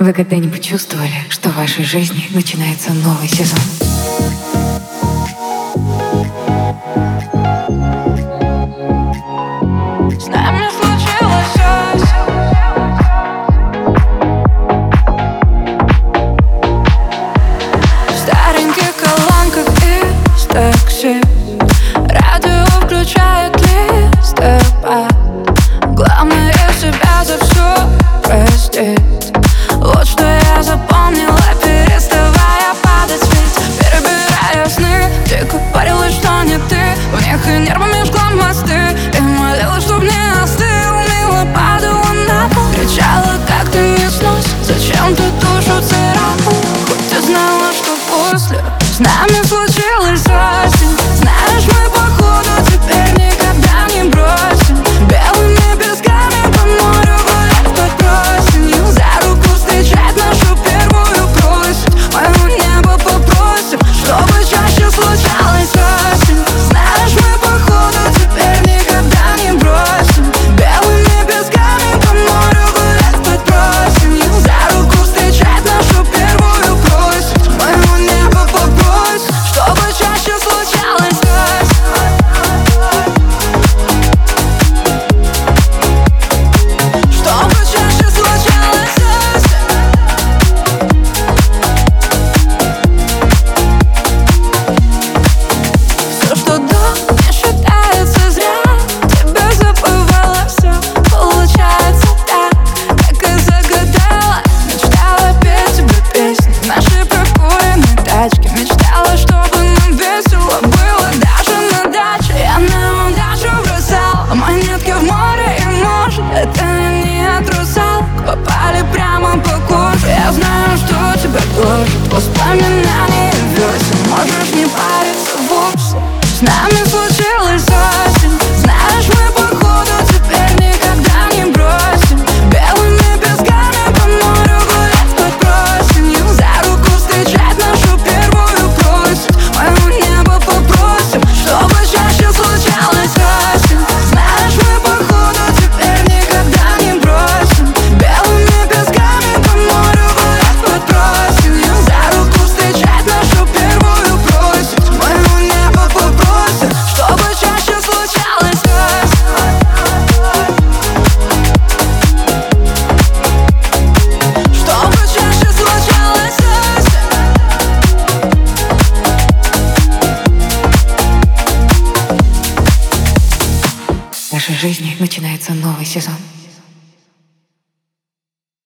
Вы когда-нибудь чувствовали, что в вашей жизни начинается новый сезон? С нами случилось осень В и стекс Зачем ты душу царапал? Хоть ты знала, что после С нами случилось down and out. нашей жизни начинается новый сезон.